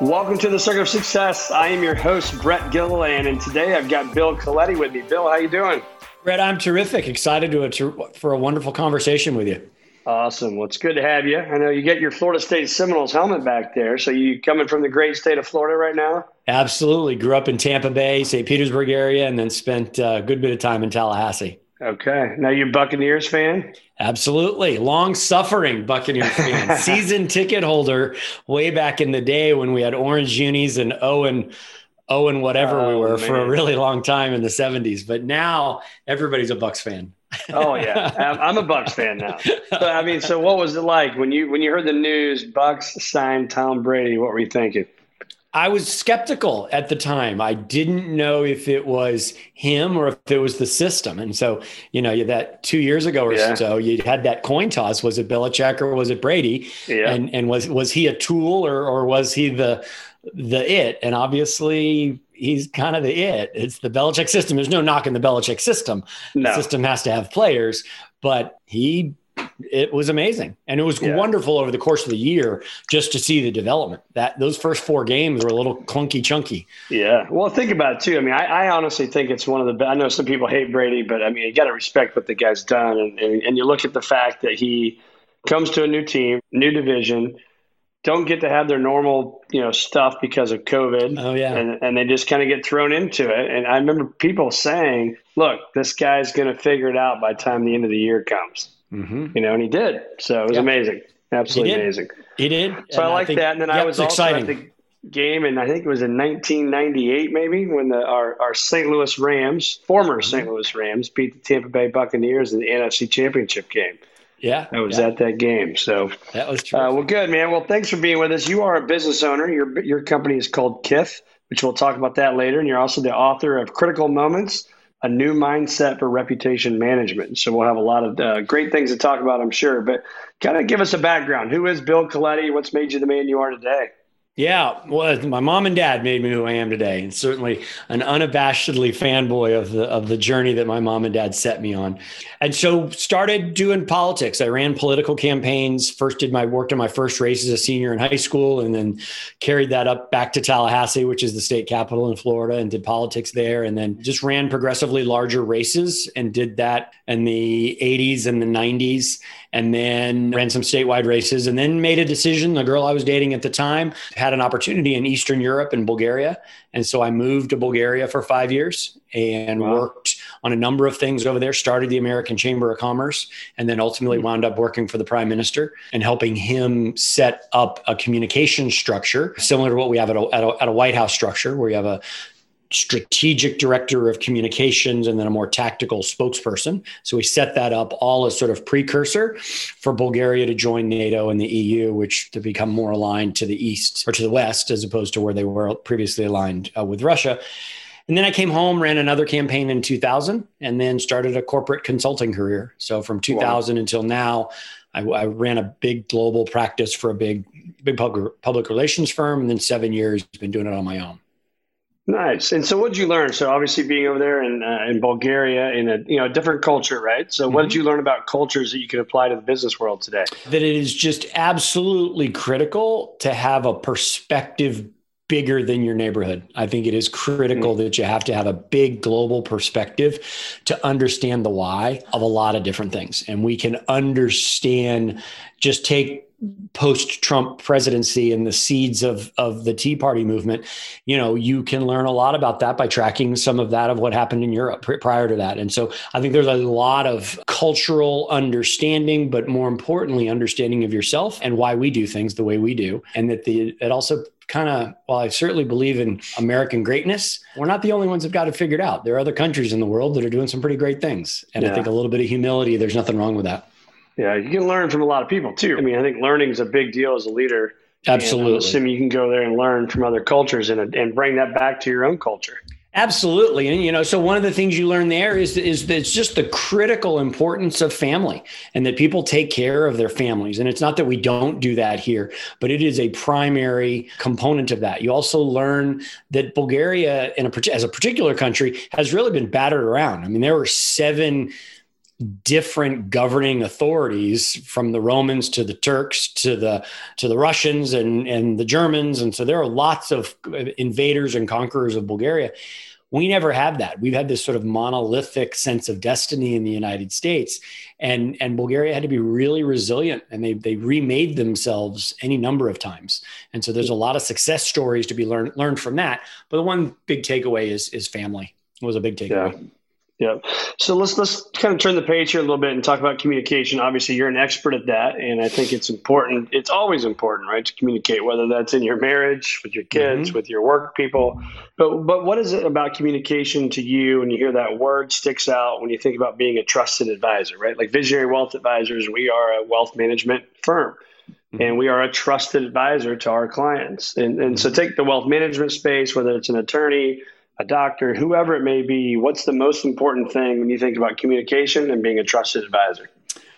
Welcome to the Circuit of Success. I am your host, Brett Gilliland, and today I've got Bill Coletti with me. Bill, how you doing? Brett, I'm terrific. Excited to, to for a wonderful conversation with you. Awesome. Well, it's good to have you. I know you get your Florida State Seminoles helmet back there. So you coming from the great state of Florida right now? Absolutely. Grew up in Tampa Bay, St. Petersburg area, and then spent uh, a good bit of time in Tallahassee. Okay. Now you Buccaneers fan? Absolutely. Long suffering Buccaneers fan. Season ticket holder way back in the day when we had orange unis and Owen Owen whatever oh, we were man. for a really long time in the 70s. But now everybody's a Bucs fan. oh yeah, I'm a Bucs fan now. But I mean, so what was it like when you when you heard the news Bucs signed Tom Brady? What were you thinking? I was skeptical at the time. I didn't know if it was him or if it was the system. And so, you know, that two years ago or yeah. so, you had that coin toss. Was it Belichick or was it Brady? Yeah. And and was was he a tool or or was he the the it? And obviously he's kind of the it. It's the Belichick system. There's no knock in the Belichick system. No. The system has to have players, but he it was amazing. And it was yeah. wonderful over the course of the year just to see the development. That those first four games were a little clunky chunky. Yeah. Well think about it too. I mean i, I honestly think it's one of the best i know some people hate brady but i mean you got to respect what the guy's done. And, and, and you look at the fact that he comes to a new team new division don't get to have their normal you know stuff because of covid. Oh yeah. And, and they just kind of get thrown into it. And i remember people saying look this guy's going to figure it out by the time the end of the year comes Mm-hmm. You know, and he did. So it was amazing. Absolutely he amazing. He did. So and I like that. And then I was also exciting. at the game, and I think it was in 1998, maybe, when the our, our St. Louis Rams, former mm-hmm. St. Louis Rams, beat the Tampa Bay Buccaneers in the NFC Championship game. Yeah, I was yeah. at that game. So that was true. Uh, well, good man. Well, thanks for being with us. You are a business owner. Your your company is called Kith, which we'll talk about that later. And you're also the author of Critical Moments a new mindset for reputation management. So we'll have a lot of uh, great things to talk about, I'm sure. But kind of give us a background. Who is Bill Coletti? What's made you the man you are today? Yeah, well, my mom and dad made me who I am today, and certainly an unabashedly fanboy of the of the journey that my mom and dad set me on. And so started doing politics. I ran political campaigns. First did my worked in my first race as a senior in high school, and then carried that up back to Tallahassee, which is the state capital in Florida, and did politics there. And then just ran progressively larger races and did that in the 80s and the 90s and then ran some statewide races and then made a decision. The girl I was dating at the time had an opportunity in Eastern Europe and Bulgaria. And so I moved to Bulgaria for five years and wow. worked on a number of things over there, started the American Chamber of Commerce, and then ultimately hmm. wound up working for the prime minister and helping him set up a communication structure similar to what we have at a, at a, at a White House structure, where you have a strategic director of communications and then a more tactical spokesperson. So we set that up all as sort of precursor for Bulgaria to join NATO and the EU, which to become more aligned to the east or to the west as opposed to where they were previously aligned uh, with Russia. And then I came home, ran another campaign in 2000, and then started a corporate consulting career. So from 2000 wow. until now, I, I, ran a big global practice for a big, big public, public relations firm, and then seven years been doing it on my own. Nice. And so, what did you learn? So, obviously, being over there in uh, in Bulgaria in a you know a different culture, right? So, mm-hmm. what did mm-hmm. you learn about cultures that you can apply to the business world today? That it is just absolutely critical to have a perspective bigger than your neighborhood. I think it is critical mm-hmm. that you have to have a big global perspective to understand the why of a lot of different things, and we can understand. Just take post Trump presidency and the seeds of of the Tea Party movement, you know, you can learn a lot about that by tracking some of that of what happened in Europe prior to that. And so I think there's a lot of cultural understanding, but more importantly, understanding of yourself and why we do things the way we do, and that the it also kind of while I certainly believe in American greatness, we're not the only ones that have got it figured out. There are other countries in the world that are doing some pretty great things, and yeah. I think a little bit of humility. There's nothing wrong with that. Yeah, you can learn from a lot of people too. I mean, I think learning is a big deal as a leader. Absolutely. And assuming you can go there and learn from other cultures and, and bring that back to your own culture. Absolutely. And you know, so one of the things you learn there is is that it's just the critical importance of family and that people take care of their families. And it's not that we don't do that here, but it is a primary component of that. You also learn that Bulgaria in a as a particular country has really been battered around. I mean, there were seven different governing authorities from the Romans to the Turks to the to the Russians and and the Germans. And so there are lots of invaders and conquerors of Bulgaria. We never have that. We've had this sort of monolithic sense of destiny in the United States. And and Bulgaria had to be really resilient and they they remade themselves any number of times. And so there's a lot of success stories to be learned learned from that. But the one big takeaway is is family. Was a big takeaway. Yeah. Yeah. So let's let's kind of turn the page here a little bit and talk about communication. Obviously, you're an expert at that, and I think it's important. It's always important, right, to communicate, whether that's in your marriage, with your kids, mm-hmm. with your work people. But but what is it about communication to you when you hear that word sticks out when you think about being a trusted advisor, right? Like Visionary Wealth Advisors, we are a wealth management firm. Mm-hmm. And we are a trusted advisor to our clients. And, and so, mm-hmm. take the wealth management space, whether it's an attorney, a doctor, whoever it may be, what's the most important thing when you think about communication and being a trusted advisor?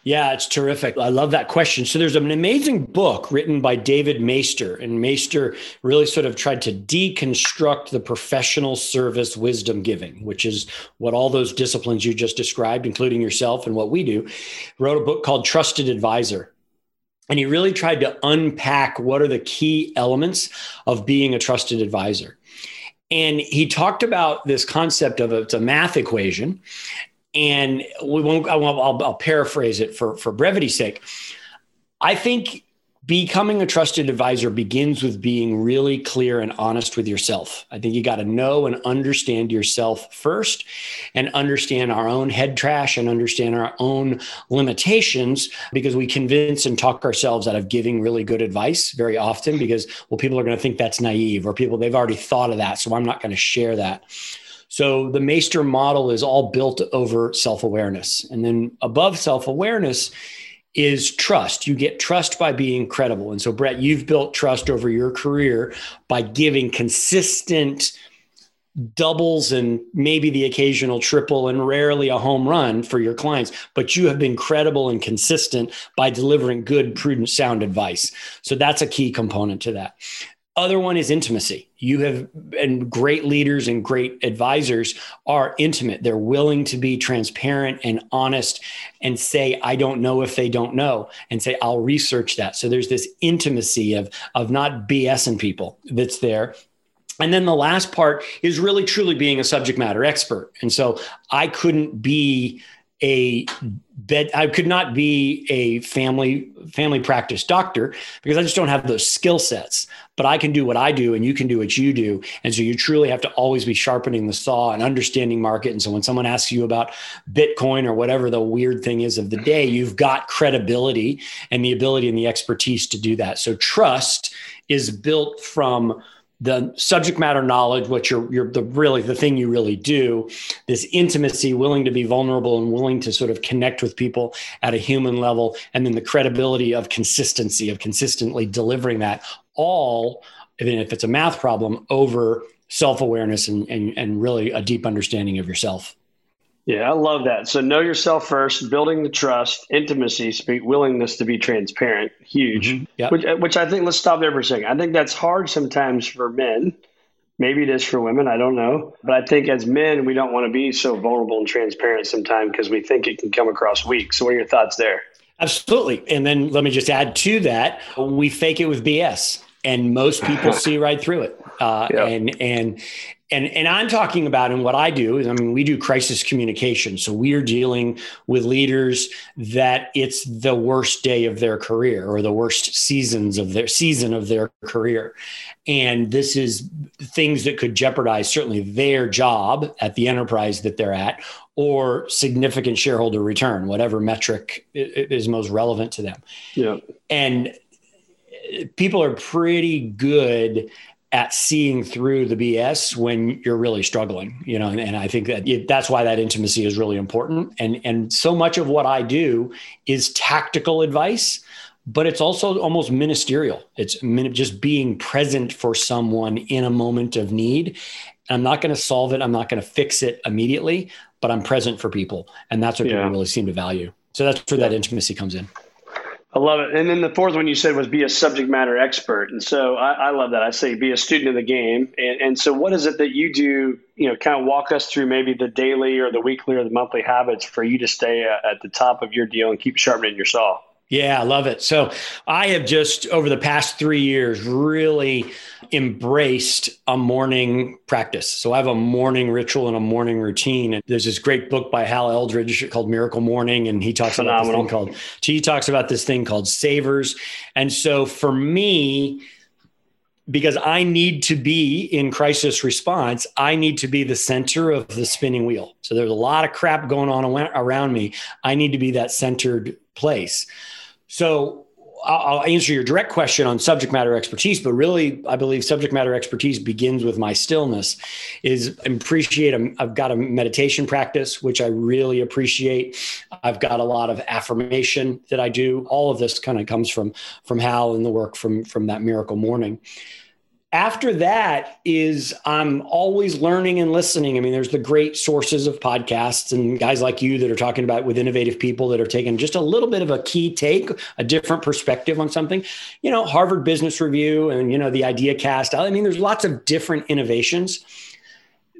Yeah, it's terrific. I love that question. So there's an amazing book written by David Maister, and Maister really sort of tried to deconstruct the professional service wisdom giving, which is what all those disciplines you just described, including yourself and what we do, wrote a book called Trusted Advisor. And he really tried to unpack what are the key elements of being a trusted advisor. And he talked about this concept of a, it's a math equation. And we won't, I won't I'll, I'll paraphrase it for, for brevity's sake. I think becoming a trusted advisor begins with being really clear and honest with yourself. I think you got to know and understand yourself first and understand our own head trash and understand our own limitations because we convince and talk ourselves out of giving really good advice very often because, well, people are going to think that's naive or people, they've already thought of that. So I'm not going to share that. So the Maister model is all built over self awareness. And then above self awareness, is trust. You get trust by being credible. And so, Brett, you've built trust over your career by giving consistent doubles and maybe the occasional triple and rarely a home run for your clients, but you have been credible and consistent by delivering good, prudent, sound advice. So that's a key component to that. Other one is intimacy. You have, and great leaders and great advisors are intimate. They're willing to be transparent and honest and say, I don't know if they don't know, and say, I'll research that. So there's this intimacy of, of not BSing people that's there. And then the last part is really truly being a subject matter expert. And so I couldn't be a bed i could not be a family family practice doctor because i just don't have those skill sets but i can do what i do and you can do what you do. And so you truly have to always be sharpening the saw and understanding market. And so when someone asks you about bitcoin or whatever the weird thing is of the day you've got credibility and the ability and the expertise to do that. So trust is built from the subject matter knowledge, what you're, you're the really the thing you really do, this intimacy, willing to be vulnerable and willing to sort of connect with people at a human level, and then the credibility of consistency of consistently delivering that all, even if it's a math problem, over self-awareness and, and, and really a deep understanding of yourself. Yeah, I love that. So know yourself first, building the trust, intimacy, speak, willingness to be transparent, huge. Mm-hmm. Yep. Which, which I think, let's stop there for a second. I think that's hard sometimes for men. Maybe it is for women. I don't know. But I think as men, we don't want to be so vulnerable and transparent sometimes because we think it can come across weak. So what are your thoughts there? Absolutely. And then let me just add to that we fake it with BS and most people see right through it. Uh, Yeah. And and and and I'm talking about, and what I do is, I mean, we do crisis communication. So we are dealing with leaders that it's the worst day of their career or the worst seasons of their season of their career, and this is things that could jeopardize certainly their job at the enterprise that they're at, or significant shareholder return, whatever metric is most relevant to them Yeah. and people are pretty good at seeing through the BS when you're really struggling, you know, and, and I think that it, that's why that intimacy is really important. And and so much of what I do is tactical advice, but it's also almost ministerial. It's min- just being present for someone in a moment of need. I'm not going to solve it. I'm not going to fix it immediately, but I'm present for people, and that's what Yeah. people really seem to value. So that's where that intimacy comes in. I love it. And then the fourth one you said was be a subject matter expert. And so I, I love that. I say be a student of the game. And, and so what is it that you do, you know, kind of walk us through maybe the daily or the weekly or the monthly habits for you to stay at the top of your deal and keep sharpening your saw? Yeah, I love it. So I have just over the past three years really embraced a morning practice. So I have a morning ritual and a morning routine. And there's this great book by Hal Elrod called Miracle Morning, and he talks about this thing called he talks about this thing called savers. And so for me, because I need to be in crisis response, I need to be the center of the spinning wheel. So there's a lot of crap going on around me. I need to be that centered place. So I'll answer your direct question on subject matter expertise, but really, I believe subject matter expertise begins with my stillness. Is appreciate. Um, I've got a meditation practice, which I really appreciate. I've got a lot of affirmation that I do. All of this kind of comes from from Hal and the work from from that miracle morning after that is I'm always learning and listening. I mean, there's the great sources of podcasts and guys like you that are talking about with innovative people that are taking just a little bit of a key take, a different perspective on something. You know, Harvard Business Review and you know the Idea Cast. I mean, there's lots of different innovations.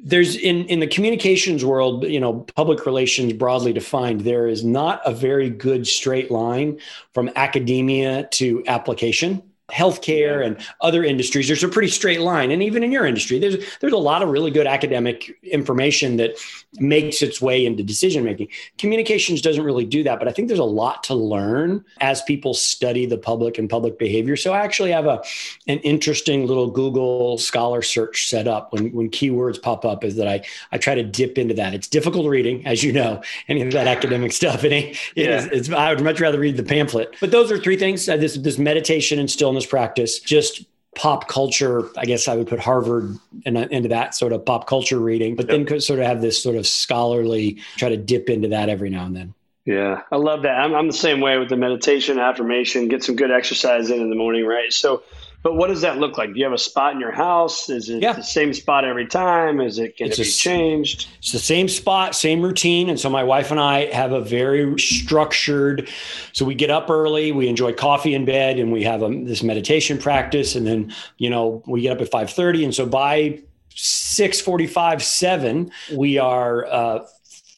There's in in the communications world, you know, public relations broadly defined, there is not a very good straight line from academia to application healthcare and other industries there's a pretty straight line. And even in your industry there's there's a lot of really good academic information that makes its way into decision making communications doesn't really do that but i think there's a lot to learn as people study the public and public behavior. So i actually have a an interesting little google scholar search set up. When when keywords pop up is that i i try to dip into that. It's difficult reading as you know. Any of that academic stuff it ain't it Yeah. is it's i would much rather read the pamphlet. But those are three things. Uh, this this meditation and stillness practice just pop culture i guess i would put harvard in, into that sort of pop culture reading but then could sort of have this sort of scholarly try to dip into that every now and then Yeah, I love that. I'm, I'm the same way with the meditation, affirmation, get some good exercise in in the morning, right? So, but what does that look like? Do you have a spot in your house? Is it Yeah. the same spot every time? Is it can It's it be s- changed? It's the same spot, same routine. And so my wife and I have a very structured. So we get up early, we enjoy coffee in bed, and we have a, this meditation practice. And then, you know, we get up at 5:30. And so by 6:45, 7, we are uh,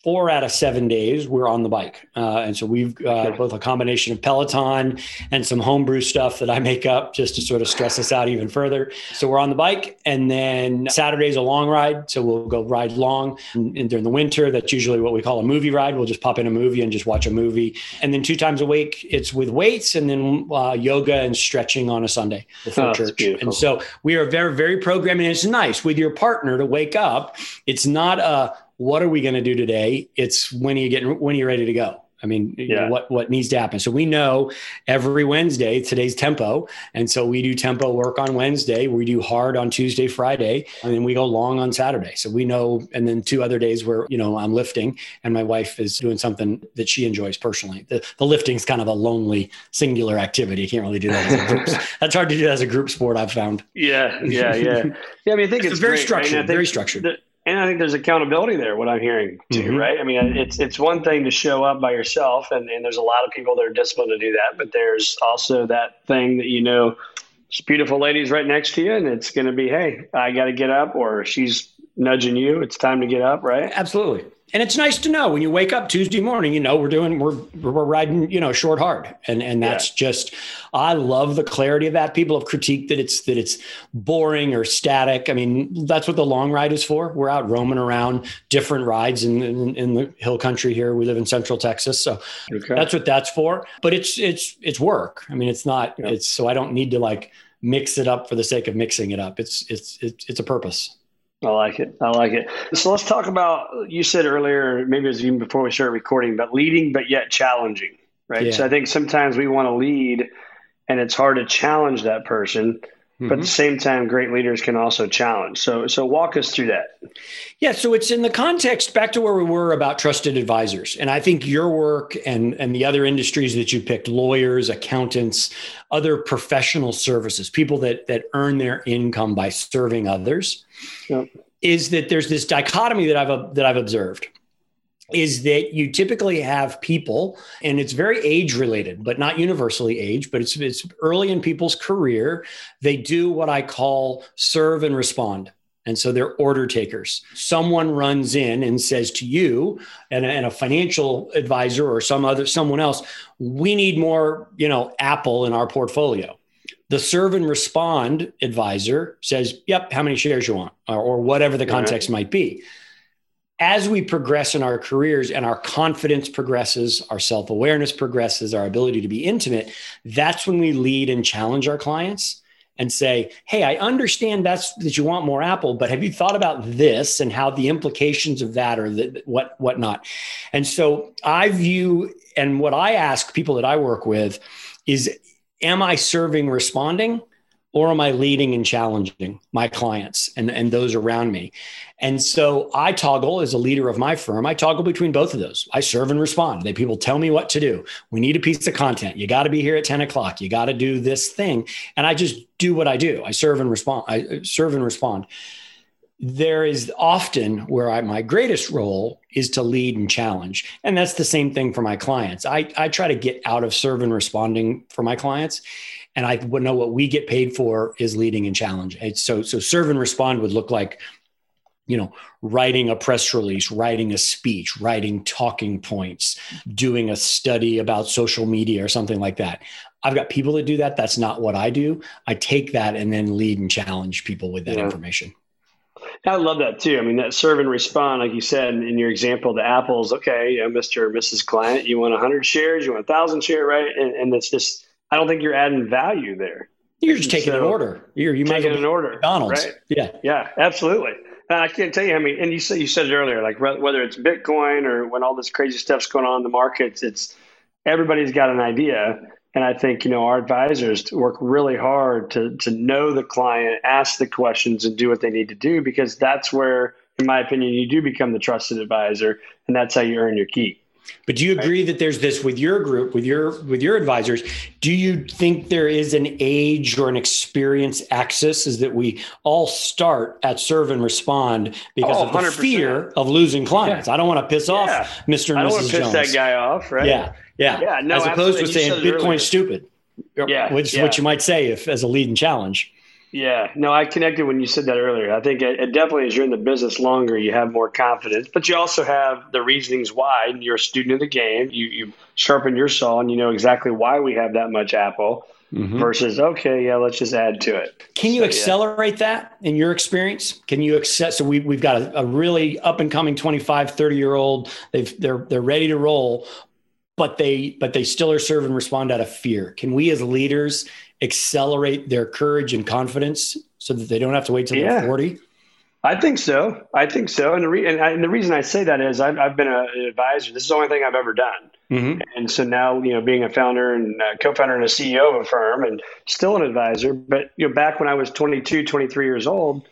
four out of seven days we're on the bike. Uh, and so we've uh, both a combination of peloton and some homebrew stuff that i make up just to sort of stress us out even further. So we're on the bike and then saturday's a long ride so we'll go ride long and, and during the winter. That's usually what we call a movie ride. We'll just pop in a movie and just watch a movie. And then two times a week it's with weights and then uh, yoga and stretching on a sunday before Oh, church. Beautiful. and so we are very very programming it's nice with your partner to wake up. It's not a what are we going to do today? It's when are you getting when are you ready to go? I mean, you know, what what needs to happen. So we know every Wednesday today's tempo, and so we do tempo work on Wednesday. We do hard on Tuesday, Friday, and then we go long on Saturday. So we know, and then two other days where you know I'm lifting, and my wife is doing something that she enjoys personally. The the lifting is kind of a lonely, singular activity. You can't really do that as a group. That's hard to do as a group sport. I've found. Yeah, yeah, yeah. Yeah, I mean, I think It's it's, very great, structured, I very structured. the- and I think there's accountability there. What I'm hearing too, Mhm. right? I mean, it's it's one thing to show up by yourself, and, and there's a lot of people that are disciplined to do that. But there's also that thing that you know, this beautiful lady's right next to you, and it's going to be, hey, I got to get up, or she's nudging you. It's time to get up, right? Absolutely. And it's nice to know when you wake up Tuesday morning, you know, we're doing, we're, we're riding, you know, short hard. And, and that's yeah. just, I love the clarity of that. People have critiqued that it's, that it's boring or static. I mean, that's what the long ride is for. We're out roaming around different rides in, in, in the hill country here. We live in central Texas. So okay. that's what that's for. But it's, it's, it's work. I mean, it's not, yeah. it's, so I don't need to like mix it up for the sake of mixing it up. It's, it's, it's, it's a purpose. I like it. I like it. So let's talk about. You said earlier, maybe it was even before we started recording, but leading, but yet challenging, right? Yeah. So I think sometimes we want to lead, and it's hard to challenge that person. Mm-hmm. But at the same time, great leaders can also challenge. So, so walk us through that. Yeah, so it's in the context back to where we were about trusted advisors, and I think your work and and the other industries that you picked, lawyers, accountants, other professional services, people that that earn their income by serving others, yep. is that there's this dichotomy that I've that I've observed is that you typically have people, and it's very age related, but not universally age, but it's, it's early in people's career. They do what I call serve and respond. And so they're order takers. Someone runs in and says to you and a, and a, financial advisor or some other someone else, we need more, you know, Apple in our portfolio. The serve and respond advisor says, "Yep, how many shares you want?" or, or whatever the context right. might be as we progress in our careers and our confidence progresses, our self awareness progresses, our ability to be intimate, that's when we lead and challenge our clients and say, Hey, I understand that's that you want more Apple, but have you thought about this and how the implications of that or the, what whatnot? And so I view and what I ask people that I work with is, Am I serving responding? or am I leading and challenging my clients and, and those around me? And so I toggle as a leader of my firm, I toggle between both of those. I serve and respond. They people tell me what to do. We need a piece of content. You got to be here at 10 o'clock. You got to do this thing. And I just do what I do. I serve and respond. I uh, serve and respond. There is often where I, my greatest role is to lead and challenge. And that's the same thing for my clients. I, I try to get out of serve and responding for my clients and I know what we get paid for is leading and challenge. So, so serve and respond would look like, you know, writing a press release, writing a speech, writing talking points, doing a study about social media or something like that. I've got people that do that. That's not what I do. I take that and then lead and challenge people with that yeah. information. I love that too. I mean, that serve and respond, like you said in your example, the apples. Okay, Mr. or Mrs. Client, you want 100 shares, you want 1,000 share, right? And, and it's just I don't think you're adding value there. You're just taking so, an order. You're you taking an order. McDonald's. Right? Yeah. Yeah, absolutely. I can't tell you how many. And you said you said it earlier, like whether it's Bitcoin or when all this crazy stuff's going on in the markets, it's everybody's got an idea. And I think you know our advisors work really hard to to know the client, ask the questions, and do what they need to do because that's where, in my opinion, you do become the trusted advisor, and that's how you earn your keep. But do you agree that there's this with your group, with your with your advisors? Do you think there is an age or an experience axis? Is that we all start at serve and respond because oh, of the 100%. fear of losing clients? Yeah. I don't want to piss yeah. off Mr. and I don't. Want to piss that guy off, right? Yeah, yeah. yeah no, As opposed absolutely. to saying Bitcoin's stupid. Yeah, which is what you might say if as a lead and challenge. Yeah, no, I connected when you said that earlier. I think it, it, definitely, as you're in the business longer, you have more confidence, but you also have the reasonings why. And you're a student of the game. You you sharpen your saw, and you know exactly why we have that much apple. Mm-hmm. Versus, okay, yeah, let's just add to it. Can you so, accelerate yeah. that in your experience? Can you accept? So we, we've got a, a really up and coming 25, 30 year old. They've they're they're ready to roll, but they but they still are serve and respond out of fear. Can we as leaders accelerate their courage and confidence so that they don't have to wait till yeah. they're 40? I think so. I think so. And the, re- and, I, and the reason I say that is I've, I've been a, an advisor. This is the only thing I've ever done. Mm-hmm. And so now, you know, being a founder and a co-founder and a CEO of a firm and still an advisor, but you know, back when I was 22, 23 years old,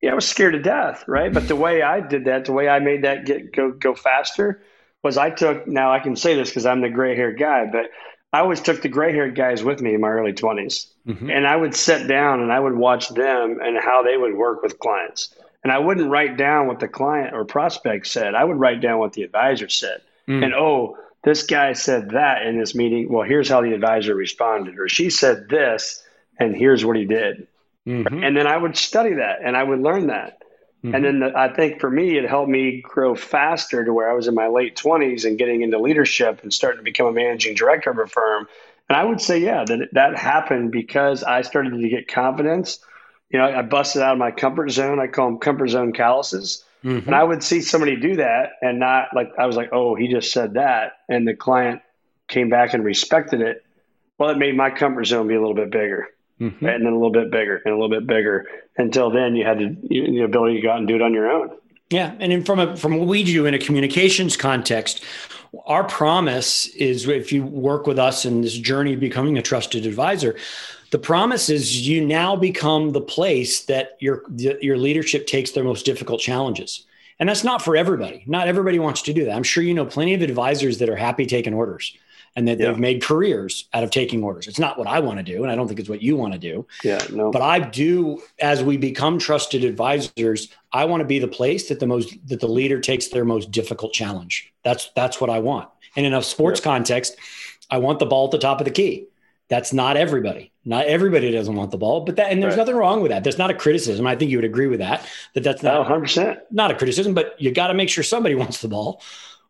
yeah, I was scared to death. Right. But the way I did that, the way I made that get, go, go faster was I took, now I can say this cause I'm the gray haired guy, but I always took the gray haired guys with me in my early 20s. Mm-hmm. And I would sit down and I would watch them and how they would work with clients. And I wouldn't write down what the client or prospect said. I would write down what the advisor said. Mm. And oh, this guy said that in this meeting. Well, here's how the advisor responded. Or she said this, and here's what he did. Mm-hmm. And then I would study that and I would learn that. Mm-hmm. And then the, I think for me, it helped me grow faster to where I was in my late 20s and getting into leadership and starting to become a managing director of a firm. And I would say, yeah, that that happened because I started to get confidence. You know, I busted out of my comfort zone. I call them comfort zone calluses. Mm-hmm. And I would see somebody do that and not like, I was like, oh, he just said that. And the client came back and respected it. Well, it made my comfort zone be a little bit bigger. Mm-hmm. and then a little bit bigger and a little bit bigger. Until then, you had to, you, the ability to go out and do it on your own. Yeah, and from a, from what we do in a communications context, our promise is if you work with us in this journey of becoming a trusted advisor, the promise is you now become the place that your your leadership takes their most difficult challenges. And that's not for everybody. Not everybody wants to do that. I'm sure you know plenty of advisors that are happy taking orders and that yeah. they've made careers out of taking orders. It's not what I want to do, and I don't think it's what you want to do. Yeah, no. But I do, as we become trusted advisors, I want to be the place that the most that the leader takes their most difficult challenge. That's that's what I want. And in a sports yeah. context, I want the ball at the top of the key. That's not everybody. Not everybody doesn't want the ball, but that and there's right. nothing wrong with that. That's not a criticism. I think you would agree with that. That that's not 100 percent not a criticism, but you got to make sure somebody wants the ball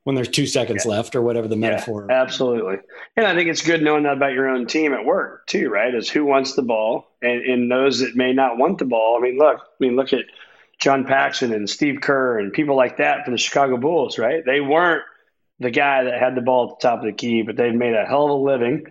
when there's two seconds yeah. left or whatever the metaphor. Yeah, absolutely. And I think it's good knowing that about your own team at work too, right? Is who wants the ball and, and those that may not want the ball. I mean, look, I mean, look at John Paxson and Steve Kerr and people like that for the Chicago Bulls, right? They weren't the guy that had the ball at the top of the key, but they've made a hell of a living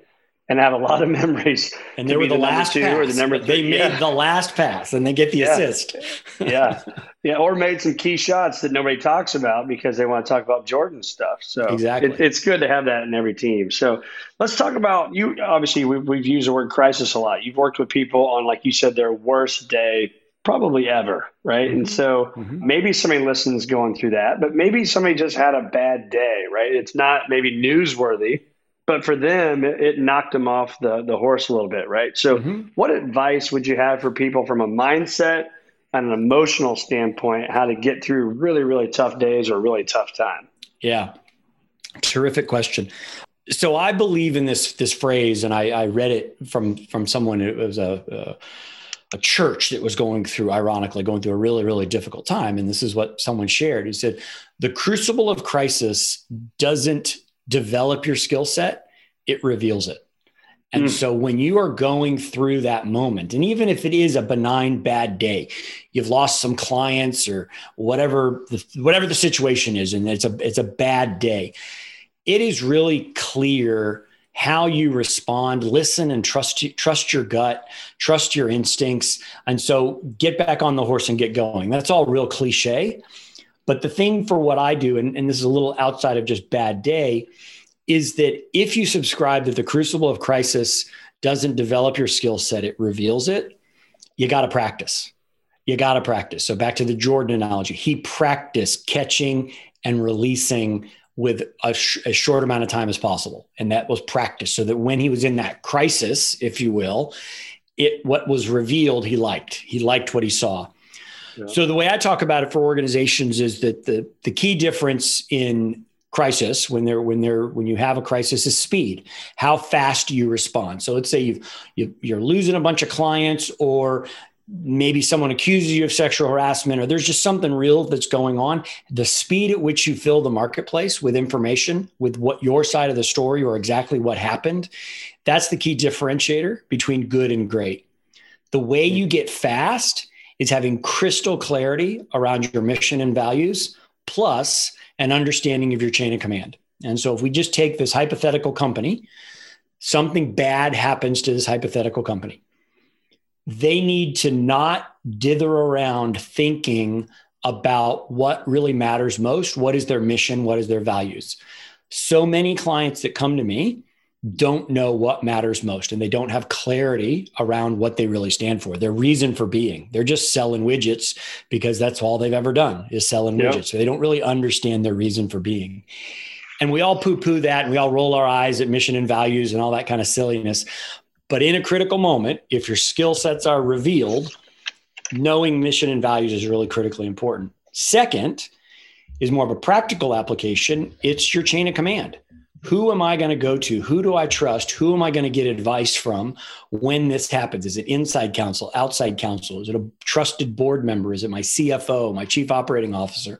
and have a lot of memories. And they were the, the last two pass. or the number three. They made yeah. the last pass and they get the yeah. assist. yeah. Yeah. Or made some key shots that nobody talks about because they want to talk about Jordan stuff. So exactly. It, it's good to have that in every team. So let's talk about you. Obviously, we've, we've used the word crisis a lot. You've worked with people on, like you said, their worst day probably ever. Right. Mm-hmm. And so mm-hmm. maybe somebody listens going through that, but maybe somebody just had a bad day. Right. It's not maybe newsworthy but for them, it, it, knocked them off the, the horse a little bit, right? So, mm-hmm. what advice would you have for people from a mindset and an emotional standpoint, how to get through really, really tough days or really tough time? Yeah, terrific question. So, I believe in this this phrase, and I, I read it from from someone. It was a, a a church that was going through, ironically, going through a really, really difficult time. And this is what someone shared. He said, The crucible of crisis doesn't develop your skill set, it reveals it. And mm. so when you are going through that moment, and even if it is a benign bad day, you've lost some clients or whatever the, whatever the situation is, and it's a it's a bad day, it is really clear how you respond. Listen and trust trust your gut, trust your instincts, and so get back on the horse and get going. That's all real cliche, but the thing for what I do, and, and this is a little outside of just bad day, is that if you subscribe that the crucible of crisis doesn't develop your skill set, it reveals it, you got to practice. You got to practice. So back to the Jordan analogy, he practiced catching and releasing with a, sh- a, short amount of time as possible and that was practice so that when he was in that crisis if you will it what was revealed he liked he liked what he saw so the way I talk about it for organizations is that the the key difference in crisis when they're when they're when you have a crisis is speed how fast do you respond. So let's say you've you, you're losing a bunch of clients or maybe someone accuses you of sexual harassment or there's just something real that's going on. The speed at which you fill the marketplace with information with what your side of the story or exactly what happened that's the key differentiator between good and great. The way you get fast is having crystal clarity around your mission and values, plus an understanding of your chain of command. And so, if we just take this hypothetical company, something bad happens to this hypothetical company. They need to not dither around thinking about what really matters most. What is their mission? What is their values? So many clients that come to me don't know what matters most and they don't have clarity around what they really stand for. Their reason for being they're just selling widgets because that's all they've ever done is selling yep. widgets. So they don't really understand their reason for being. And we all poo poo that and we all roll our eyes at mission and values and all that kind of silliness. But in a critical moment if your skill sets are revealed knowing mission and values is really critically important. Second is more of a practical application. It's your chain of command who am I going to go to? Who do I trust? Who am I going to get advice from when this happens? Is it inside counsel, outside counsel? Is it a trusted board member? Is it my CFO, my chief operating officer?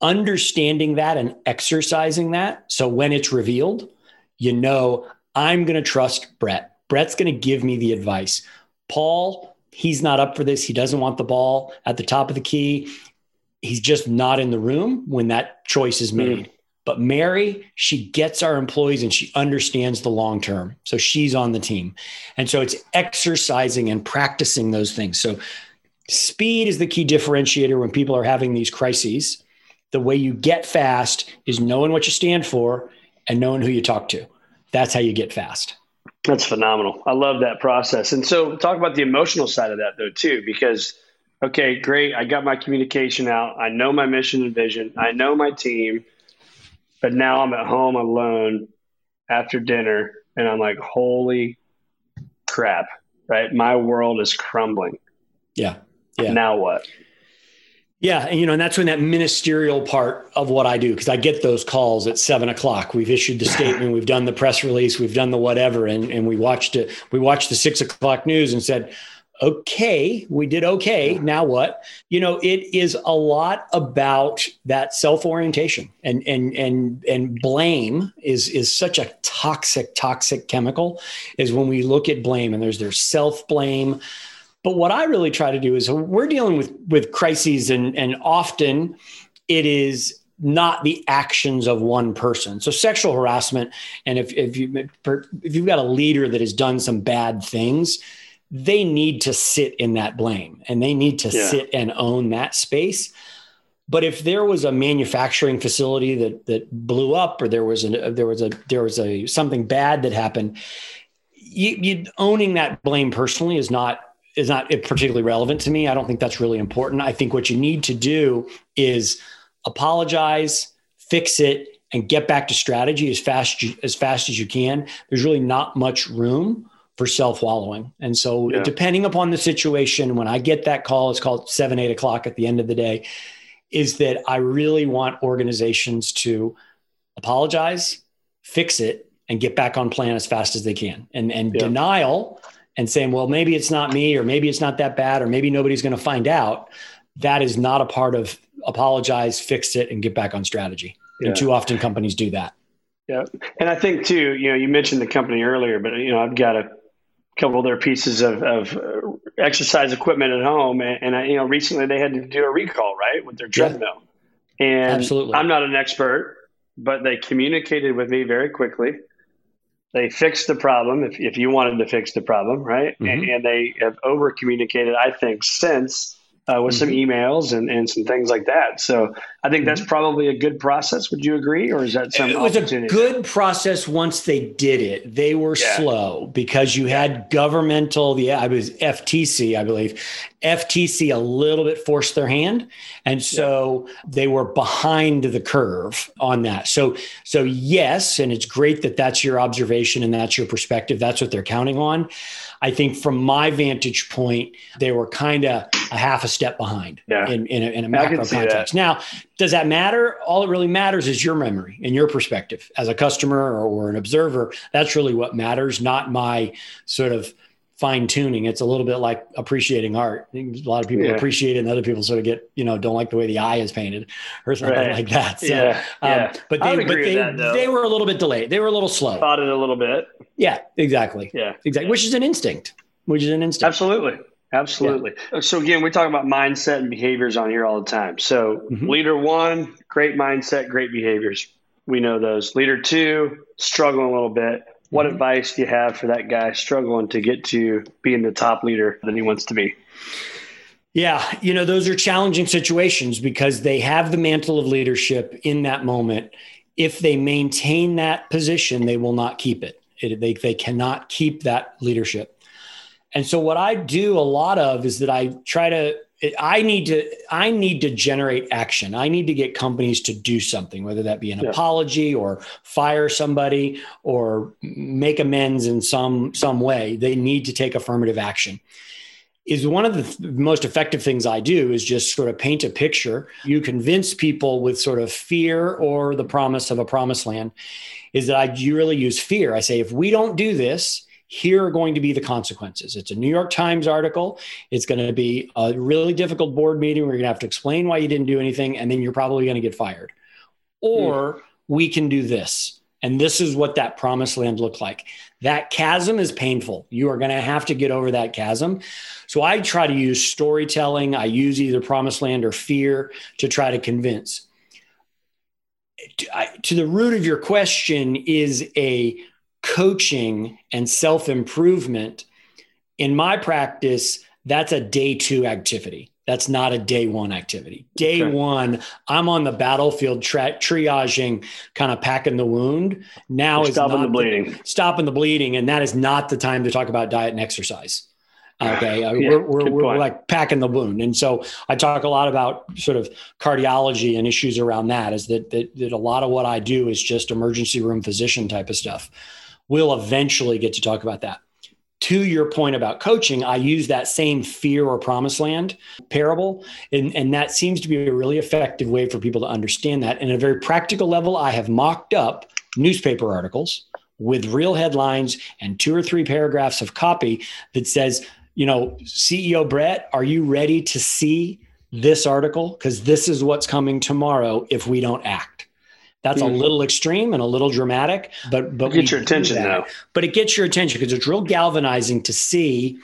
Understanding that and exercising that. So when it's revealed, you know, I'm going to trust Brett. Brett's going to give me the advice. Paul, he's not up for this. He doesn't want the ball at the top of the key. He's just not in the room when that choice is made. Mm. But Mary, she gets our employees and she understands the long term. So she's on the team. And so it's exercising and practicing those things. So speed is the key differentiator when people are having these crises. The way you get fast is knowing what you stand for and knowing who you talk to. That's how you get fast. That's phenomenal. I love that process. And so talk about the emotional side of that though too because okay, great, I got my communication out. I know my mission and vision. I know my team but now I'm at home alone after dinner and I'm like, holy crap, right? My world is crumbling. Yeah. Yeah. Now what? Yeah, and you know, and that's when that ministerial part of what I do, because I get those calls at seven o'clock. We've issued the statement, we've done the press release, we've done the whatever, and and we watched it. We watched the six o'clock news and said, okay, we did okay. Now what? You know, it is a lot about that self-orientation and and and and blame is is such a toxic toxic chemical is when we look at blame and there's there's self-blame. But what I really try to do is we're dealing with with crises and and often it is not the actions of one person. So sexual harassment and if if you if you've got a leader that has done some bad things, they need to sit in that blame and they need to yeah. sit and own that space. But if there was a manufacturing facility that that blew up, or there was a uh, there was a there was a something bad that happened, you, you owning that blame personally is not is not particularly relevant to me. I don't think that's really important. I think what you need to do is apologize, fix it, and get back to strategy as fast as fast as you can. There's really not much room for self wallowing. And so, yeah. depending upon the situation, when I get that call, it's called seven, eight o'clock at the end of the day, is that I really want organizations to apologize, fix it, and get back on plan as fast as they can. And, and yeah. denial and saying, well, maybe it's not me, or maybe it's not that bad, or maybe nobody's going to find out. That is not a part of apologize, fix it, and get back on strategy. Yeah. And too often companies do that. Yeah. And I think too, you know, you mentioned the company earlier, but you know, I've got a couple of their pieces of, of exercise equipment at home, and, and I, you know, recently they had to do a recall, right, with their treadmill. Yeah. And Absolutely. I'm not an expert, but they communicated with me very quickly. They fixed the problem if, if you wanted to fix the problem, right? Mm-hmm. And, and they have over communicated, I think, since uh, with mm-hmm. some emails and, and some things like that. So I think that's mm-hmm. probably a good process. Would you agree, or is that some? It was a good process once they did it. They were yeah. slow because you had governmental. Yeah, I was FTC, I believe. FTC a little bit forced their hand, and so yeah. they were behind the curve on that. So so yes, and it's great that that's your observation and that's your perspective. That's what they're counting on. I think from my vantage point, they were kind of a half a step behind yeah. in, in, a, in a macro context. That. Now, does that matter? All it really matters is your memory and your perspective as a customer or, or an observer. That's really what matters, not my sort of fine tuning. It's a little bit like appreciating art. A lot of people yeah. appreciate it, and other people sort of get you know don't like the way the eye is painted or something right. like that. So, yeah, um, yeah. but they but they, that, they were a little bit delayed. They were a little slow. Thought it a little bit. Yeah, exactly. Yeah, exactly. Which is an instinct. Which is an instinct. Absolutely. Absolutely. Yeah. So again, we talk about mindset and behaviors on here all the time. So mm-hmm. leader one, great mindset, great behaviors. We know those. Leader two, struggling a little bit. What mm-hmm. advice do you have for that guy struggling to get to being the top leader that he wants to be? Yeah, you know, those are challenging situations because they have the mantle of leadership in that moment. If they maintain that position, they will not keep it. it they, they cannot keep that leadership. And so what I do a lot of is that I try to I need to I need to generate action. I need to get companies to do something, whether that be an yeah. apology or fire somebody or make amends in some some way. They need to take affirmative action. is one of the th- most effective things I do is just sort of paint a picture. You convince people with sort of fear or the promise of a promised land is that I really use fear. I say, if we don't do this, here are going to be the consequences. It's a New York Times article. It's going to be a really difficult board meeting. We're going to have to explain why you didn't do anything, and then you're probably going to get fired. Or mm. we can do this. And this is what that promised land looked like. That chasm is painful. You are going to have to get over that chasm. So I try to use storytelling. I use either promised land or fear to try to convince. To the root of your question is a coaching and self improvement. In my practice, that's a day two activity. That's not a day one activity. Day okay. one, I'm on the battlefield tra- triaging, kind of packing the wound. Now is stopping the bleeding. The, stopping the bleeding, and that is not the time to talk about diet and exercise. Okay, yeah, uh, we're, we're, we're like packing the wound, and so I talk a lot about sort of cardiology and issues around that. Is that, that that a lot of what I do is just emergency room physician type of stuff. We'll eventually get to talk about that to your point about coaching, I use that same fear or promised land parable. And, and that seems to be a really effective way for people to understand that. And at a very practical level, I have mocked up newspaper articles with real headlines and two or three paragraphs of copy that says, you know, CEO Brett, are you ready to see this article? Because this is what's coming tomorrow if we don't act. That's mm-hmm. a little extreme and a little dramatic, but but get your attention though. But it gets your attention because it's real galvanizing to see,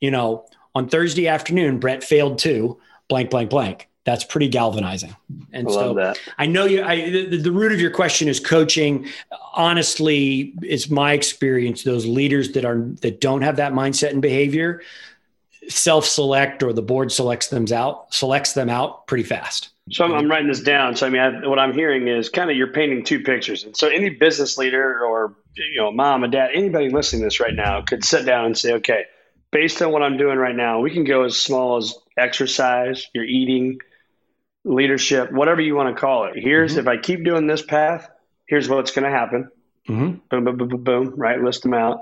you know, on Thursday afternoon, Brett failed to blank blank blank. That's pretty galvanizing. And I so that. I know you. I, the, the root of your question is coaching. Honestly, it's my experience. Those leaders that are that don't have that mindset and behavior self-select or the board selects them out selects them out pretty fast so I'm, I'm, writing this down. So I mean, I, what I'm hearing is kind of you're painting two pictures. And so any business leader or you know, mom and dad, anybody listening to this right now could sit down and say, okay, based on what I'm doing right now, we can go as small as exercise, your eating, leadership, whatever you want to call it. Here's mm-hmm. if I keep doing this path, here's what's going to happen. Mm-hmm. Boom, boom, boom, boom, boom. Right, list them out.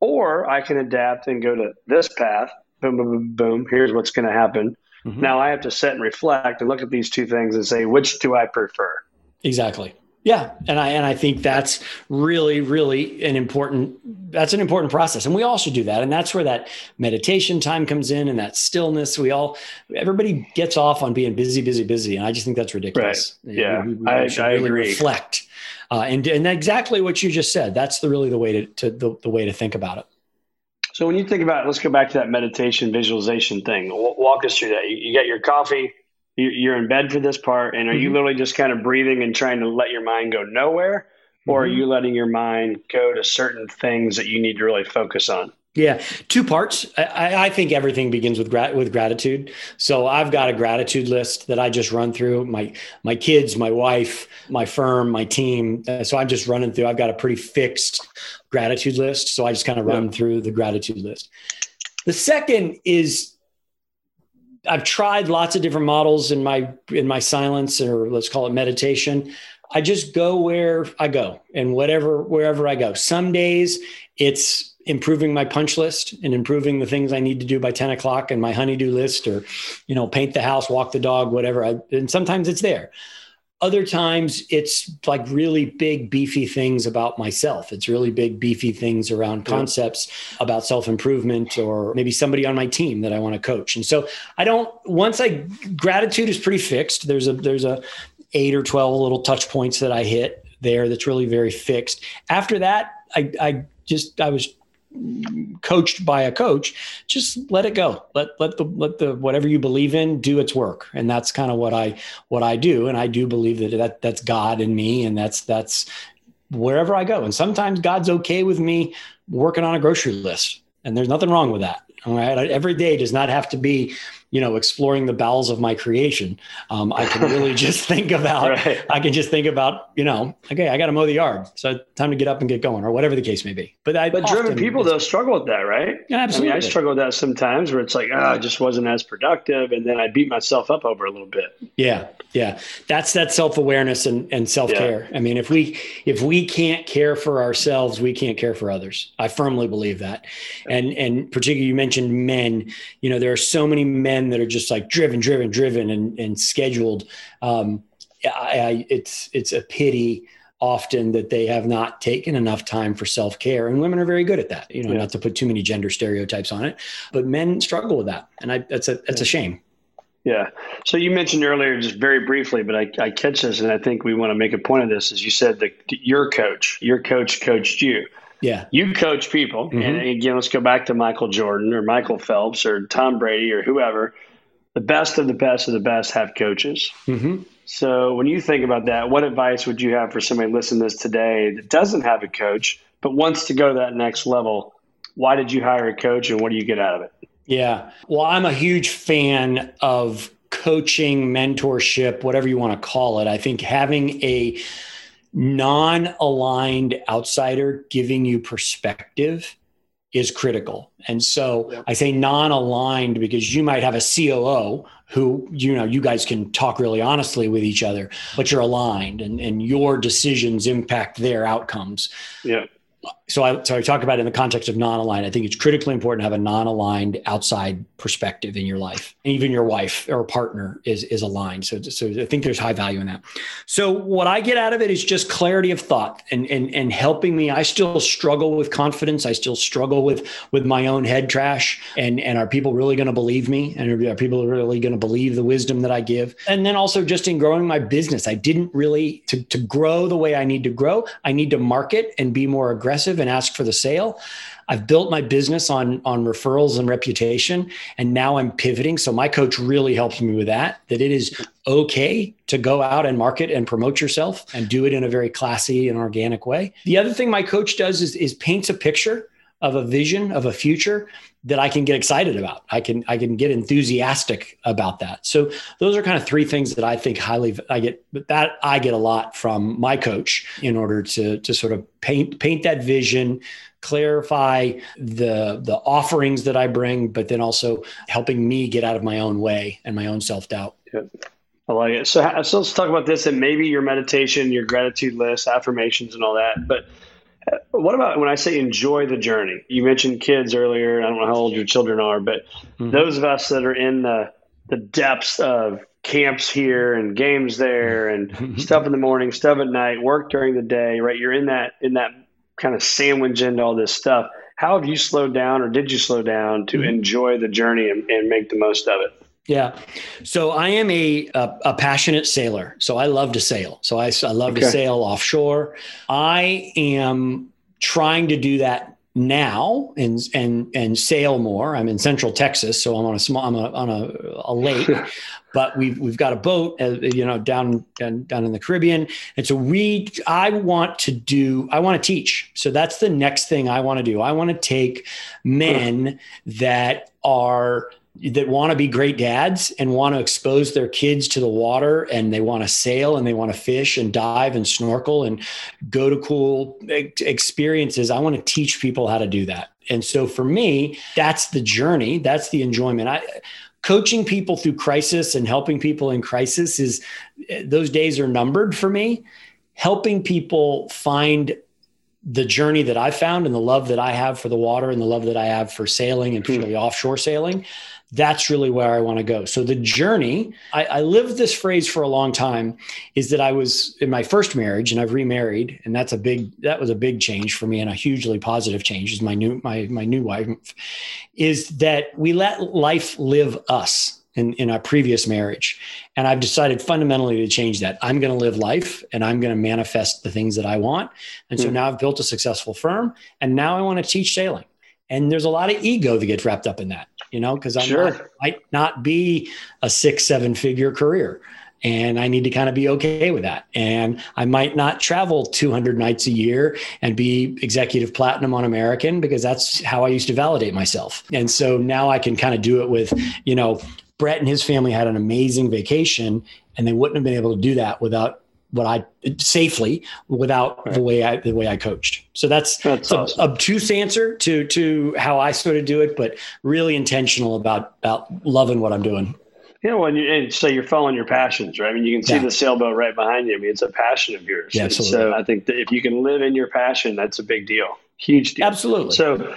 Or I can adapt and go to this path. Boom, boom, boom, boom. Here's what's going to happen Mm-hmm. Now I have to sit and reflect and look at these two things and say, which do I prefer? Exactly. Yeah, and I and I think that's really really an important that's an important process, and we all should do that, and that's where that meditation time comes in, and that stillness. We all everybody gets off on being busy, busy, busy, and I just think that's ridiculous. Right. Yeah, we, we, we I, I really agree. Reflect, uh, and and exactly what you just said. That's the really the way to, to the, the way to think about it. So when you think about, it, let's go back to that meditation visualization thing. Walk us through that. You, get your coffee, you're in bed for this part, and are mm-hmm. you literally just kind of breathing and trying to let your mind go nowhere, or mm-hmm. are you letting your mind go to certain things that you need to really focus on? Yeah, two parts. I, I, think everything begins with grat- with gratitude. So I've got a gratitude list that I just run through my my kids, my wife, my firm, my team. Uh, so I'm just running through. I've got a pretty fixed gratitude list. So I just kind of run yeah. through the gratitude list. The second is I've tried lots of different models in my in my silence or let's call it meditation. I just go where I go and whatever wherever I go. Some days it's improving my punch list and improving the things I need to do by 10 o'clock and my honeydew list or, you know, paint the house, walk the dog, whatever. I, and sometimes it's there. Other times it's like really big, beefy things about myself. It's really big, beefy things around concepts about self improvement or maybe somebody on my team that I want to coach. And so I don't, once I, gratitude is pretty fixed. There's a, there's a eight or 12 little touch points that I hit there that's really very fixed. After that, I, I just, I was coached by a coach just let it go. Let let the let the whatever you believe in do its work. And that's kind of what i what i do. And i do believe that, that that's god in me and that's that's wherever i go. And sometimes god's okay with me working on a grocery list. And there's nothing wrong with that. All right? Every day does not have to be you know, exploring the bowels of my creation. Um, I can really just think about, right. I can just think about, you know, okay, I got to mow the yard. So time to get up and get going or whatever the case may be. But I, but driven people though struggle with that, right? Yeah, absolutely. I mean, I struggle with that sometimes where it's like, oh, I just wasn't as productive. And then I beat myself up over a little bit. Yeah. Yeah. That's that self-awareness and, and self-care. Yeah. I mean, if we, if we can't care for ourselves, we can't care for others. I firmly believe that. And, and particularly you mentioned men, you know, there are so many men that are just like driven, driven, driven and, and scheduled. Um, I, I, it's, it's a pity often that they have not taken enough time for self-care and women are very good at that you know yeah. not to put too many gender stereotypes on it but men struggle with that and I, that's a that's a shame yeah. So you mentioned earlier, just very briefly, but I, I catch this, and I think we want to make a point of this. Is you said that your coach, your coach coached you. Yeah. You coach people, mm-hmm. and again, let's go back to Michael Jordan or Michael Phelps or Tom Brady or whoever. The best of the best of the best have coaches. Mm-hmm. So when you think about that, what advice would you have for somebody listening to this today that doesn't have a coach but wants to go to that next level? Why did you hire a coach, and what do you get out of it? Yeah. Well, I'm a huge fan of coaching, mentorship, whatever you want to call it. I think having a non aligned outsider giving you perspective is critical. And so. I say non aligned because you might have a COO who, you know, you guys can talk really honestly with each other, but you're aligned and, and your decisions impact their outcomes. Yeah so I, so I talk about it in the context of non-aligned. I think it's critically important to have a non-aligned outside perspective in your life. Even your wife or partner is is aligned. So so I think there's high value in that. So what I get out of it is just clarity of thought and and and helping me. I still struggle with confidence. I still struggle with with my own head trash. And and are people really going to believe me? And are people really going to believe the wisdom that I give? And then also just in growing my business, I didn't really to to grow the way I need to grow. I need to market and be more aggressive and ask for the sale. I've built my business on on referrals and reputation and now I'm pivoting so my coach really helps me with that that it is okay to go out and market and promote yourself and do it in a very classy and organic way. The other thing my coach does is is paints a picture of a vision of a future that I can get excited about. I can I can get enthusiastic about that. So those are kind of three things that I think highly I get that I get a lot from my coach in order to to sort of paint paint that vision, clarify the the offerings that I bring, but then also helping me get out of my own way and my own self-doubt. Yeah. I like it. So, so let's talk about this and maybe your meditation, your gratitude list, affirmations and all that. But what about when I say enjoy the journey? You mentioned kids earlier. I don't know how old your children are, but mm-hmm. those of us that are in the the depths of camps here and games there and stuff in the morning, stuff at night, work during the day, right? You're in that in that kind of sandwich into all this stuff. How have you slowed down or did you slow down to mm-hmm. enjoy the journey and, and make the most of it? Yeah. So I am a, a, a, passionate sailor. So I love to sail. So I, I love okay. to sail offshore. I am trying to do that now and and and sail more. I'm in Central Texas, so I'm on a small I'm a, on a, a lake, but we've we've got a boat, uh, you know, down, down down in the Caribbean, and so we I want to do I want to teach. So that's the next thing I want to do. I want to take men that are that want to be great dads and want to expose their kids to the water and they want to sail and they want to fish and dive and snorkel and go to cool experiences. I want to teach people how to do that. And so for me, that's the journey, that's the enjoyment. I coaching people through crisis and helping people in crisis is those days are numbered for me. Helping people find the journey that I found and the love that I have for the water and the love that I have for sailing and hmm. particularly offshore sailing that's really where I want to go. So the journey, I, I, lived this phrase for a long time, is that I was in my first marriage and I've remarried, and that's a big that was a big change for me and a hugely positive change. Is my new my my new wife, is that we let life live us. In, in our previous marriage. And I've decided fundamentally to change that. I'm going to live life and I'm going to manifest the things that I want. And so mm. now I've built a successful firm and now I want to teach sailing. And there's a lot of ego that gets wrapped up in that you know, because I sure. might not be a six, seven figure career. And I need to kind of be okay with that. And I might not travel 200 nights a year and be executive platinum on American because that's how I used to validate myself. And so now I can kind of do it with, you know, Brett and his family had an amazing vacation, and they wouldn't have been able to do that without what I safely without right. the way I the way I coached. So that's, that's a awesome. obtuse answer to to how I sort of do it, but really intentional about about loving what I'm doing. Yeah, well, and, you, and so you're following your passions, right? I mean, you can see yeah. the sailboat right behind you. I mean, it's a passion of yours. Yeah, absolutely. So I think that if you can live in your passion, that's a big deal. Huge deal. Absolutely. So,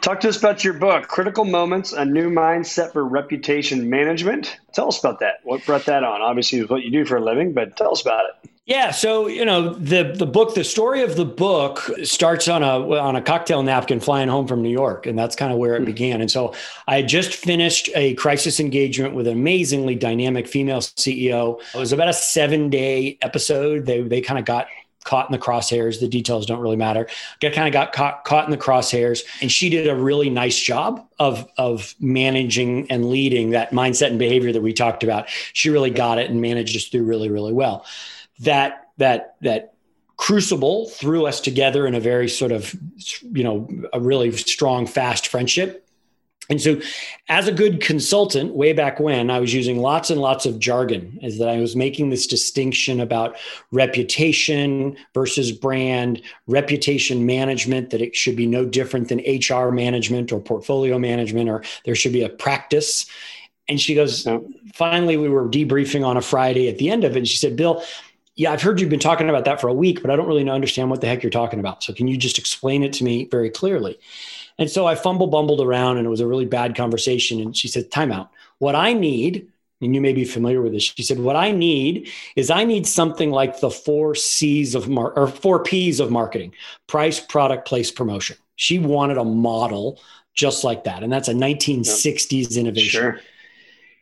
talk to us about your book, Critical Moments A New Mindset for Reputation Management. Tell us about that. What brought that on? Obviously, what you do for a living, but tell us about it. Yeah, so you know the the book, the story of the book starts on a on a cocktail napkin flying home from New York, and that's kind of where it hmm. began. And so I just finished a crisis engagement with an amazingly dynamic female CEO. It was about a seven day episode. They they kind of got caught in the crosshairs. The details don't really matter. Got kind of got caught caught in the crosshairs, and she did a really nice job of of managing and leading that mindset and behavior that we talked about. She really got it and managed us through really really well that that that crucible threw us together in a very sort of you know a really strong fast friendship and so as a good consultant way back when i was using lots and lots of jargon is that i was making this distinction about reputation versus brand reputation management that it should be no different than hr management or portfolio management or there should be a practice and she goes finally we were debriefing on a friday at the end of it and she said bill yeah, I've heard you've been talking about that for a week, but I don't really understand what the heck you're talking about. So can you just explain it to me very clearly? And so I fumble bumbled around and it was a really bad conversation. And she said, timeout. What I need, and you may be familiar with this, she said, what I need is I need something like the four C's of mar- or four P's of marketing, price, product, place, promotion. She wanted a model just like that. And that's a 1960s yep. innovation. Sure.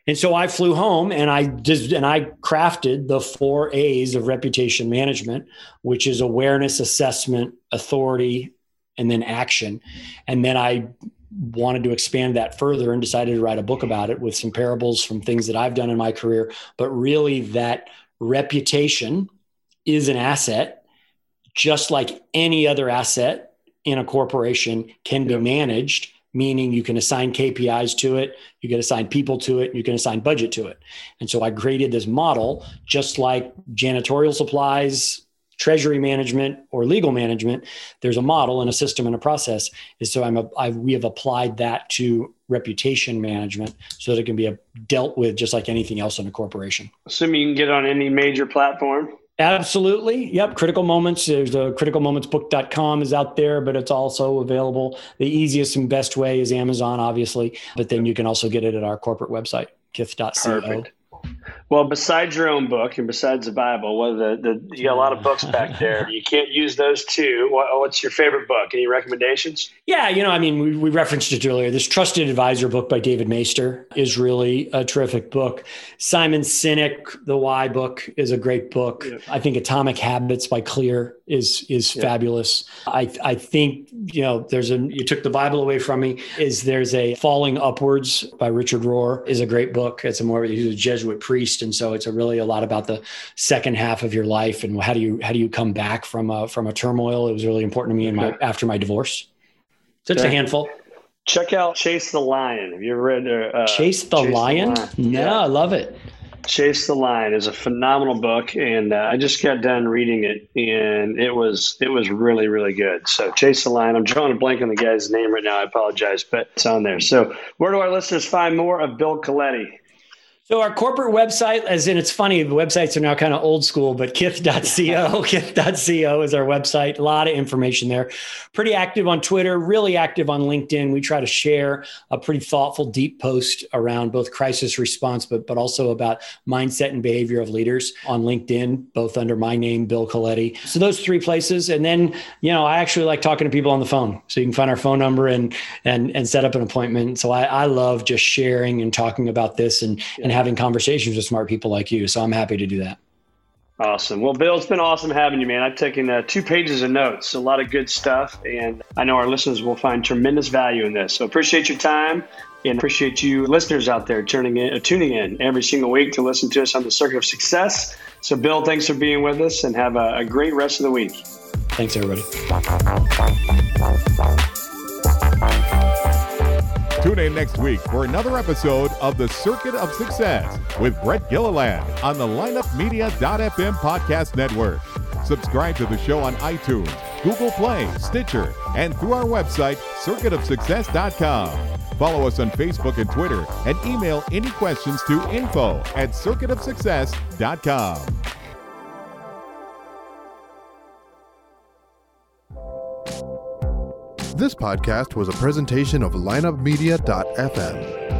And so I flew home and I just and I crafted the four A's of reputation management, which is awareness, assessment, authority, and then action. And then I wanted to expand that further and decided to write a book about it with some parables from things that I've done in my career. But really, that reputation is an asset, just like any other asset in a corporation can be managed meaning you can assign KPIs to it, you can assign people to it, you can assign budget to it. And so I created this model, just like janitorial supplies, treasury management, or legal management. There's a model and a system and a process. And so I'm a, I, we have applied that to reputation management so that it can be a, dealt with just like anything else in a corporation. Assuming you can get on any major platform. Absolutely. Yep. Critical Moments. There's a criticalmomentsbook.com is out there, but it's also available. The easiest and best way is Amazon, obviously, but then you can also get it at our corporate website, kith.co. Perfect. Well, besides your own book and besides the Bible, what the, the you got a lot of books back there. You can't use those two. What, what's your favorite book? Any recommendations? Yeah, you know, I mean, we, we referenced it earlier. This Trusted Advisor book by David Maister is really a terrific book. Simon Sinek, the Why book, is a great book. Yeah. I think Atomic Habits by Clear is is yeah. fabulous. I I think you know there's a you took the Bible away from me. Is there's a Falling Upwards by Richard Rohr is a great book. It's a more he's a Jesuit priest, and so it's a really a lot about the second half of your life and how do you how do you come back from a from a turmoil. It was really important to me in my after my divorce. So it's a handful. Check out Chase the Lion. Have you ever read uh, Chase the Chase Lion? The Lion? No, yeah. I love it. Chase the Lion is a phenomenal book, and uh, I just got done reading it, and it was it was really really good. So Chase the Lion. I'm drawing a blank on the guy's name right now. I apologize, but it's on there. So where do our listeners find more of Bill Coletti? So our corporate website, as in it's funny, the websites are now kind of old school, but kith.co, kith.co is our website. A lot of information there. Pretty active on Twitter, really active on LinkedIn. We try to share a pretty thoughtful, deep post around both crisis response, but but also about mindset and behavior of leaders on LinkedIn, both under my name, Bill Coletti. So those three places. And then, you know, I actually like talking to people on the phone. So you can find our phone number and and and set up an appointment. So I, I love just sharing and talking about this and and having conversations with smart people like you. So I'm happy to do that. Awesome. Well, Bill, it's been awesome having you, man. I've taken uh, two pages of notes, a lot of good stuff, and I know our listeners will find tremendous value in this. So appreciate your time and appreciate you listeners out there turning in, uh, tuning in every single week to listen to us on the Circuit of Success. So, Bill, thanks for being with us, and have a, a great rest of the week. Thanks, everybody. Tune in next week for another episode of of the Circuit of Success with Brett Gilliland on the lineupmedia.fm podcast network. Subscribe to the show on iTunes, Google Play, Stitcher, and through our website, circuitofsuccess.com. Follow us on Facebook and Twitter and email any questions to info at circuitofsuccess.com. This podcast was a presentation of lineupmedia.fm.